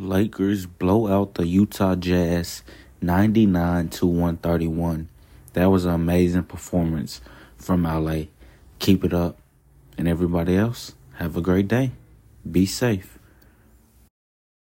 Lakers blow out the Utah Jazz 99 to 131. That was an amazing performance from LA. Keep it up. And everybody else, have a great day. Be safe.